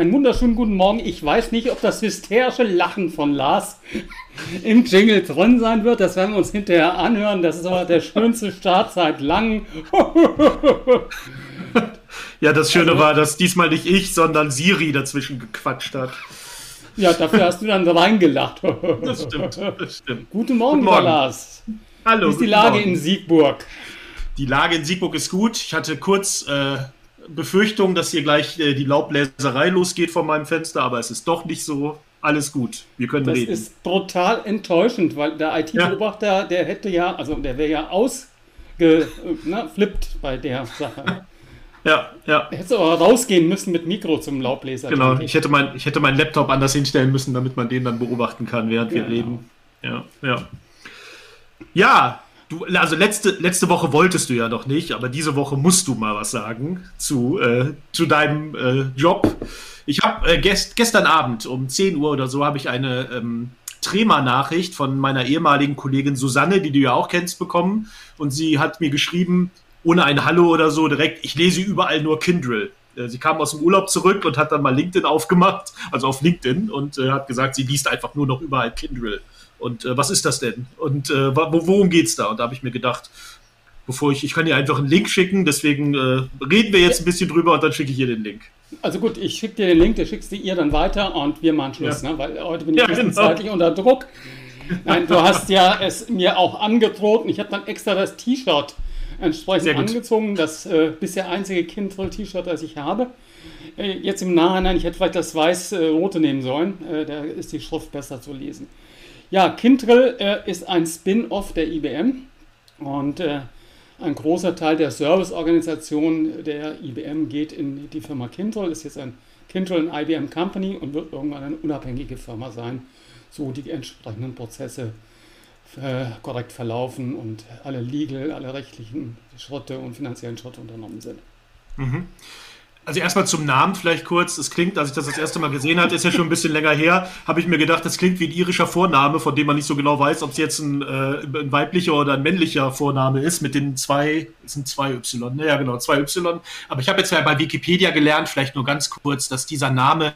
Einen wunderschönen guten Morgen. Ich weiß nicht, ob das hysterische Lachen von Lars im Jingle drin sein wird. Das werden wir uns hinterher anhören. Das ist aber der schönste Start seit langem. ja, das Schöne also, war, dass diesmal nicht ich, sondern Siri dazwischen gequatscht hat. Ja, dafür hast du dann reingelacht. das stimmt, das stimmt. Guten Morgen, guten Morgen. Lars. Hallo. Wie ist die Lage Morgen. in Siegburg? Die Lage in Siegburg ist gut. Ich hatte kurz äh, Befürchtung, dass hier gleich äh, die Laubbläserei losgeht vor meinem Fenster, aber es ist doch nicht so. Alles gut, wir können das reden. Das ist total enttäuschend, weil der IT-Beobachter, ja. der hätte ja, also der wäre ja ausgeflippt ne, bei der Sache. Ja, ja. Hättest du aber rausgehen müssen mit Mikro zum Laubbläser. Genau, ich hätte, mein, ich hätte meinen Laptop anders hinstellen müssen, damit man den dann beobachten kann, während wir genau. reden. Ja, ja. Ja, Du, also letzte, letzte Woche wolltest du ja noch nicht, aber diese Woche musst du mal was sagen zu, äh, zu deinem äh, Job. Ich habe äh, gest, gestern Abend um 10 Uhr oder so habe ich eine ähm, Trema-Nachricht von meiner ehemaligen Kollegin Susanne, die du ja auch kennst, bekommen. Und sie hat mir geschrieben, ohne ein Hallo oder so, direkt, ich lese überall nur Kindrill. Äh, sie kam aus dem Urlaub zurück und hat dann mal LinkedIn aufgemacht, also auf LinkedIn, und äh, hat gesagt, sie liest einfach nur noch überall Kindrill. Und äh, was ist das denn? Und äh, worum es da? Und da habe ich mir gedacht, bevor ich, ich kann dir einfach einen Link schicken, deswegen äh, reden wir jetzt ein bisschen drüber und dann schicke ich ihr den Link. Also gut, ich schicke dir den Link, der schickst du ihr dann weiter und wir machen Schluss, ja. ne? weil heute bin ich ja, genau. zeitlich unter Druck. Nein, du hast ja es mir auch angedroht und ich habe dann extra das T-Shirt entsprechend angezogen, das äh, bisher einzige Kindle-T-Shirt, das ich habe. Äh, jetzt im Nachhinein, ich hätte vielleicht das weiß-rote nehmen sollen, äh, da ist die Schrift besser zu lesen. Ja, Kindrill äh, ist ein Spin-off der IBM und äh, ein großer Teil der Serviceorganisation der IBM geht in die Firma Kindrill, ist jetzt ein Kindrill ein IBM Company und wird irgendwann eine unabhängige Firma sein, so die entsprechenden Prozesse äh, korrekt verlaufen und alle legal, alle rechtlichen Schritte und finanziellen Schritte unternommen sind. Mhm. Also erstmal zum Namen vielleicht kurz. Es klingt, als ich das das erste Mal gesehen hatte, ist ja schon ein bisschen länger her, habe ich mir gedacht, das klingt wie ein irischer Vorname, von dem man nicht so genau weiß, ob es jetzt ein, äh, ein, weiblicher oder ein männlicher Vorname ist, mit den zwei, es sind zwei Y, ne? ja genau, zwei Y. Aber ich habe jetzt ja bei Wikipedia gelernt, vielleicht nur ganz kurz, dass dieser Name,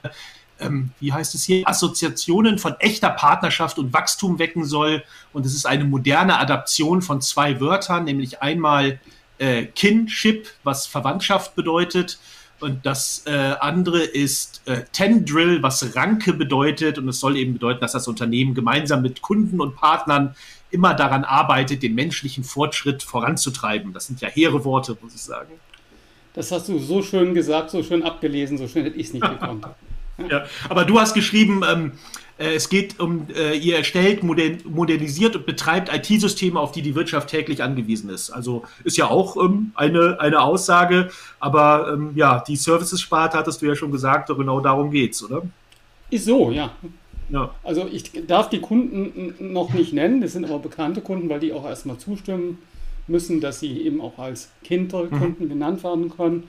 ähm, wie heißt es hier, Assoziationen von echter Partnerschaft und Wachstum wecken soll. Und es ist eine moderne Adaption von zwei Wörtern, nämlich einmal äh, Kinship, was Verwandtschaft bedeutet, und das äh, andere ist äh, Tendrill, was Ranke bedeutet. Und es soll eben bedeuten, dass das Unternehmen gemeinsam mit Kunden und Partnern immer daran arbeitet, den menschlichen Fortschritt voranzutreiben. Das sind ja hehre Worte, muss ich sagen. Das hast du so schön gesagt, so schön abgelesen, so schön hätte ich es nicht gekommen. ja, aber du hast geschrieben, ähm, äh, es geht um, äh, ihr erstellt, modernisiert und betreibt IT-Systeme, auf die die Wirtschaft täglich angewiesen ist. Also ist ja auch ähm, eine, eine Aussage, aber ähm, ja, die Services-Sparte hattest du ja schon gesagt, genau darum geht's, oder? Ist so, ja. ja. Also ich darf die Kunden noch nicht nennen, das sind aber bekannte Kunden, weil die auch erstmal zustimmen müssen, dass sie eben auch als Kinderkunden mhm. genannt werden können.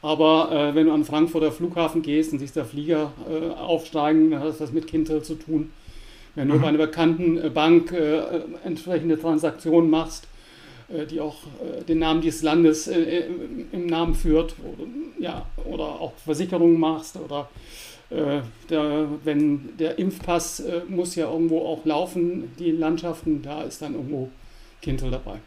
Aber äh, wenn du an Frankfurter Flughafen gehst und siehst da Flieger äh, aufsteigen, dann hat das was mit Kindle zu tun. Wenn du mhm. bei einer bekannten äh, Bank äh, entsprechende Transaktionen machst, äh, die auch äh, den Namen dieses Landes im Namen führt, oder, ja, oder auch Versicherungen machst oder der, wenn der Impfpass muss ja irgendwo auch laufen, die Landschaften, da ist dann irgendwo Kindle dabei.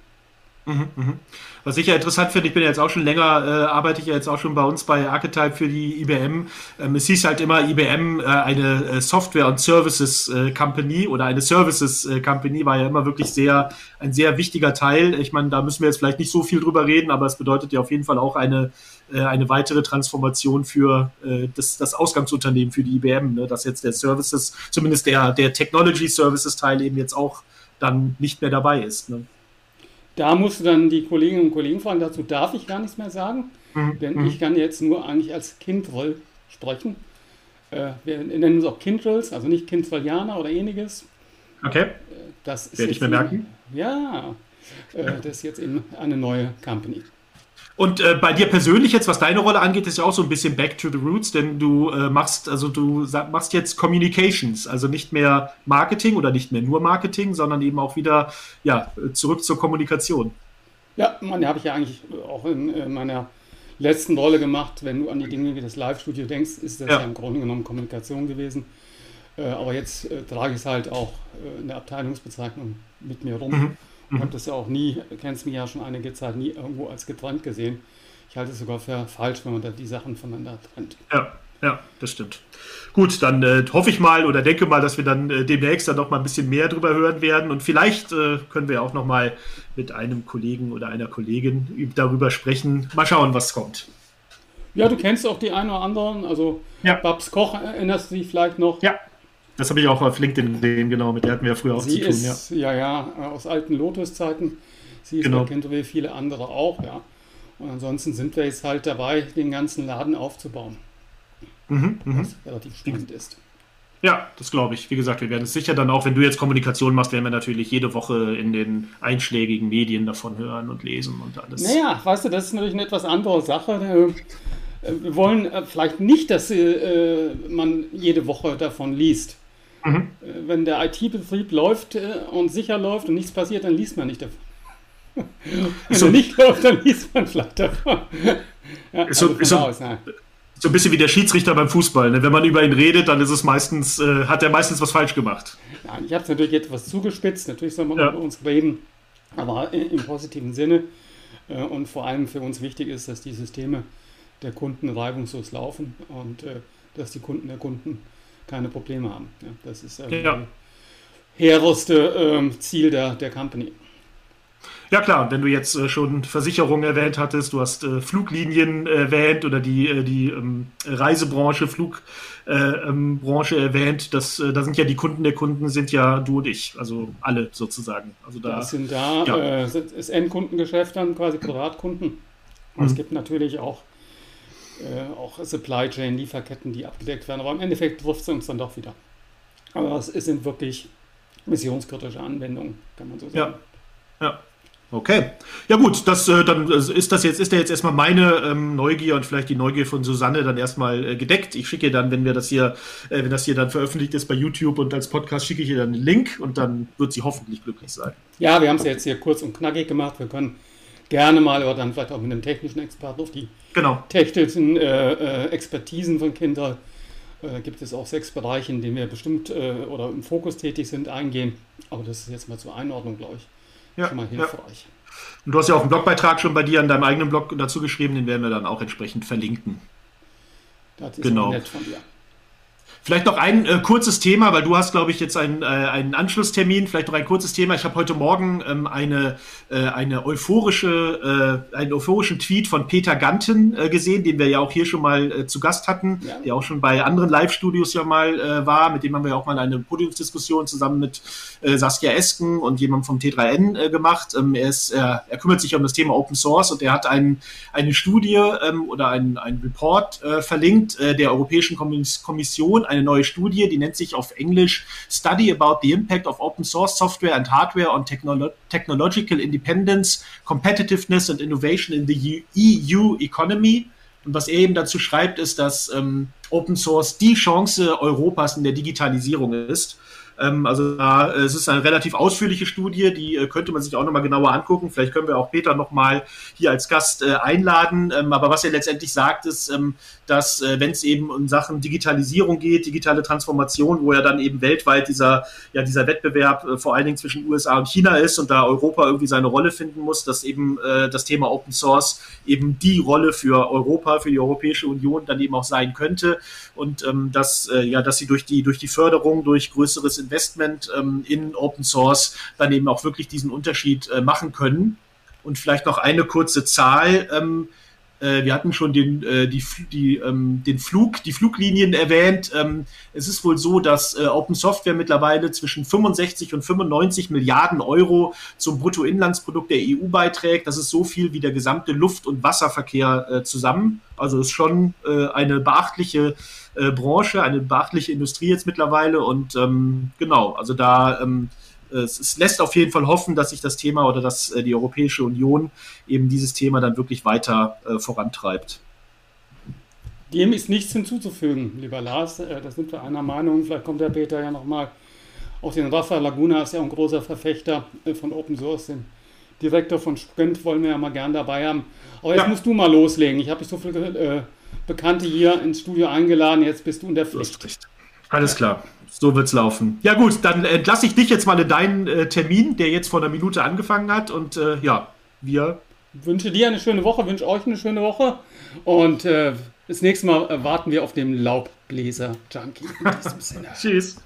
Mhm, mhm. Was ich ja interessant finde, ich bin ja jetzt auch schon länger, äh, arbeite ich ja jetzt auch schon bei uns bei Archetype für die IBM. Ähm, es hieß halt immer IBM, äh, eine äh, Software- und Services äh, Company oder eine Services äh, Company war ja immer wirklich sehr, ein sehr wichtiger Teil. Ich meine, da müssen wir jetzt vielleicht nicht so viel drüber reden, aber es bedeutet ja auf jeden Fall auch eine, äh, eine weitere Transformation für das, das Ausgangsunternehmen für die IBM, ne? dass jetzt der Services, zumindest der, der Technology Services Teil eben jetzt auch dann nicht mehr dabei ist. Ne? Da musst du dann die Kolleginnen und Kollegen fragen, dazu darf ich gar nichts mehr sagen, mhm. denn mhm. ich kann jetzt nur eigentlich als Kindroll sprechen. Äh, wir nennen es auch Kindrolls, also nicht Kindrollianer oder ähnliches. Okay. Äh, das ist Werde ich mir merken. Ja, äh, das ist jetzt eben eine neue Company. Und äh, bei dir persönlich jetzt, was deine Rolle angeht, ist ja auch so ein bisschen back to the roots, denn du äh, machst, also du machst jetzt Communications, also nicht mehr Marketing oder nicht mehr nur Marketing, sondern eben auch wieder ja, zurück zur Kommunikation. Ja, man habe ich ja eigentlich auch in, in meiner letzten Rolle gemacht. Wenn du an die Dinge wie das Live-Studio denkst, ist das ja. ja. im Grunde genommen Kommunikation gewesen. Äh, aber jetzt äh, trage ich es halt auch äh, in der Abteilungsbezeichnung mit mir rum. Mhm. Ich habe das ja auch nie, kennst mich ja schon einige Zeit, nie irgendwo als getrennt gesehen. Ich halte es sogar für falsch, wenn man da die Sachen voneinander trennt. Ja, ja, das stimmt. Gut, dann äh, hoffe ich mal oder denke mal, dass wir dann äh, demnächst dann noch mal ein bisschen mehr drüber hören werden und vielleicht äh, können wir auch noch mal mit einem Kollegen oder einer Kollegin darüber sprechen. Mal schauen, was kommt. Ja, du kennst auch die einen oder anderen. Also ja. Babs Koch erinnerst du dich vielleicht noch? Ja, das habe ich auch auf LinkedIn gesehen, genau. Mit der hatten wir ja früher auch Sie zu tun. Ist, ja. ja, ja, aus alten Lotus-Zeiten. Sie ist genau. kennt wie viele andere auch, ja. Und ansonsten sind wir jetzt halt dabei, den ganzen Laden aufzubauen. Mhm, mhm. was relativ spannend ist. Ja, das glaube ich. Wie gesagt, wir werden es sicher dann auch, wenn du jetzt Kommunikation machst, werden wir natürlich jede Woche in den einschlägigen Medien davon hören und lesen und alles. Naja, weißt du, das ist natürlich eine etwas andere Sache. Äh, wir wollen äh, vielleicht nicht, dass äh, man jede Woche davon liest. Mhm. Wenn der IT-Betrieb läuft und sicher läuft und nichts passiert, dann liest man nicht davon. Wenn so, er nicht läuft, dann liest man vielleicht davon. Ja, so, also so, aus, so ein bisschen wie der Schiedsrichter beim Fußball. Ne? Wenn man über ihn redet, dann ist es meistens, äh, hat er meistens was falsch gemacht. Ja, ich habe es natürlich etwas zugespitzt. Natürlich soll man ja. über uns reden, aber im positiven Sinne. Äh, und vor allem für uns wichtig ist, dass die Systeme der Kunden reibungslos laufen und äh, dass die Kunden der Kunden keine Probleme haben. Ja, das ist ähm, ja. hehreste ähm, Ziel der, der Company. Ja klar, wenn du jetzt äh, schon Versicherungen erwähnt hattest, du hast äh, Fluglinien erwähnt oder die, äh, die ähm, Reisebranche, Flugbranche äh, erwähnt, das, äh, da sind ja die Kunden der Kunden sind ja du und ich, also alle sozusagen. Also da das sind da ja. Äh, ist Endkundengeschäft dann quasi Privatkunden. Und mhm. es gibt natürlich auch auch Supply Chain, Lieferketten, die abgedeckt werden. Aber im Endeffekt trifft es uns dann doch wieder. Aber es sind wirklich missionskritische Anwendungen, kann man so sagen. Ja, ja. Okay. Ja gut, das, äh, dann ist das jetzt, ist ja jetzt erstmal meine ähm, Neugier und vielleicht die Neugier von Susanne dann erstmal äh, gedeckt. Ich schicke ihr dann, wenn wir das hier, äh, wenn das hier dann veröffentlicht ist bei YouTube und als Podcast, schicke ich ihr dann einen Link und dann wird sie hoffentlich glücklich sein. Ja, wir haben es ja jetzt hier kurz und knackig gemacht. Wir können gerne mal oder dann vielleicht auch mit einem technischen Experten auf die genau. technischen äh, äh Expertisen von Kindern äh, gibt es auch sechs Bereiche, in denen wir bestimmt oder im Fokus tätig sind, eingehen. Aber das ist jetzt mal zur Einordnung, glaube ich ja, schon mal hilfreich. Ja. Und du hast ja auch einen Blogbeitrag schon bei dir an deinem eigenen Blog dazu geschrieben, den werden wir dann auch entsprechend verlinken. Das ist genau. nett von dir. Vielleicht noch ein äh, kurzes Thema, weil du hast, glaube ich, jetzt einen, äh, einen Anschlusstermin. Vielleicht noch ein kurzes Thema. Ich habe heute Morgen ähm, eine, äh, eine euphorische, äh, einen euphorischen Tweet von Peter Ganten äh, gesehen, den wir ja auch hier schon mal äh, zu Gast hatten, ja. der auch schon bei anderen Live-Studios ja mal war. Mit dem haben wir auch mal eine Podiumsdiskussion zusammen mit Saskia Esken und jemandem vom T3N äh, gemacht. Ähm, er, ist, er, er kümmert sich um das Thema Open Source und er hat ein, eine Studie ähm, oder ein, ein Report verlinkt der Europäischen Kommission eine neue Studie, die nennt sich auf Englisch Study about the Impact of Open Source Software and Hardware on Technolo Technological Independence, Competitiveness and Innovation in the EU Economy. Und was er eben dazu schreibt, ist, dass ähm, Open Source die Chance Europas in der Digitalisierung ist. Ähm, also äh, es ist eine relativ ausführliche Studie, die äh, könnte man sich auch nochmal genauer angucken. Vielleicht können wir auch Peter nochmal hier als Gast äh, einladen. Ähm, aber was er letztendlich sagt, ist, ähm, dass äh, wenn es eben um Sachen Digitalisierung geht, digitale Transformation, wo ja dann eben weltweit dieser, ja, dieser Wettbewerb äh, vor allen Dingen zwischen USA und China ist und da Europa irgendwie seine Rolle finden muss, dass eben äh, das Thema Open Source eben die Rolle für Europa, für die Europäische Union dann eben auch sein könnte und ähm, dass, ja, dass sie durch die, durch die Förderung, durch größeres Investment ähm, in Open Source dann eben auch wirklich diesen Unterschied äh, machen können. Und vielleicht noch eine kurze Zahl. Ähm, äh, wir hatten schon den, äh, die, die, ähm, den Flug, die Fluglinien erwähnt. Ähm, es ist wohl so, dass äh, Open Software mittlerweile zwischen 65 und 95 Milliarden Euro zum Bruttoinlandsprodukt der EU beiträgt. Das ist so viel wie der gesamte Luft- und Wasserverkehr äh, zusammen. Also ist schon äh, eine beachtliche Branche, eine beachtliche Industrie jetzt mittlerweile. Und ähm, genau, also da ähm, es, es, lässt auf jeden Fall hoffen, dass sich das Thema oder dass äh, die Europäische Union eben dieses Thema dann wirklich weiter äh, vorantreibt. Dem ist nichts hinzuzufügen, lieber Lars. Äh, da sind wir einer Meinung. Vielleicht kommt der Peter ja nochmal auf den Rafa Laguna, ist ja ein großer Verfechter von Open Source, den Direktor von Sprint, wollen wir ja mal gern dabei haben. Aber jetzt ja. musst du mal loslegen. Ich habe so viele äh, Bekannte hier ins Studio eingeladen, jetzt bist du in der Pflicht. Alles klar. So wird's laufen. Ja gut, dann entlasse ich dich jetzt mal in deinen äh, Termin, der jetzt vor einer Minute angefangen hat. Und äh, ja, wir. Wünsche dir eine schöne Woche, wünsche euch eine schöne Woche. Und äh, das nächste Mal warten wir auf den Laubbläser-Junkie. Tschüss.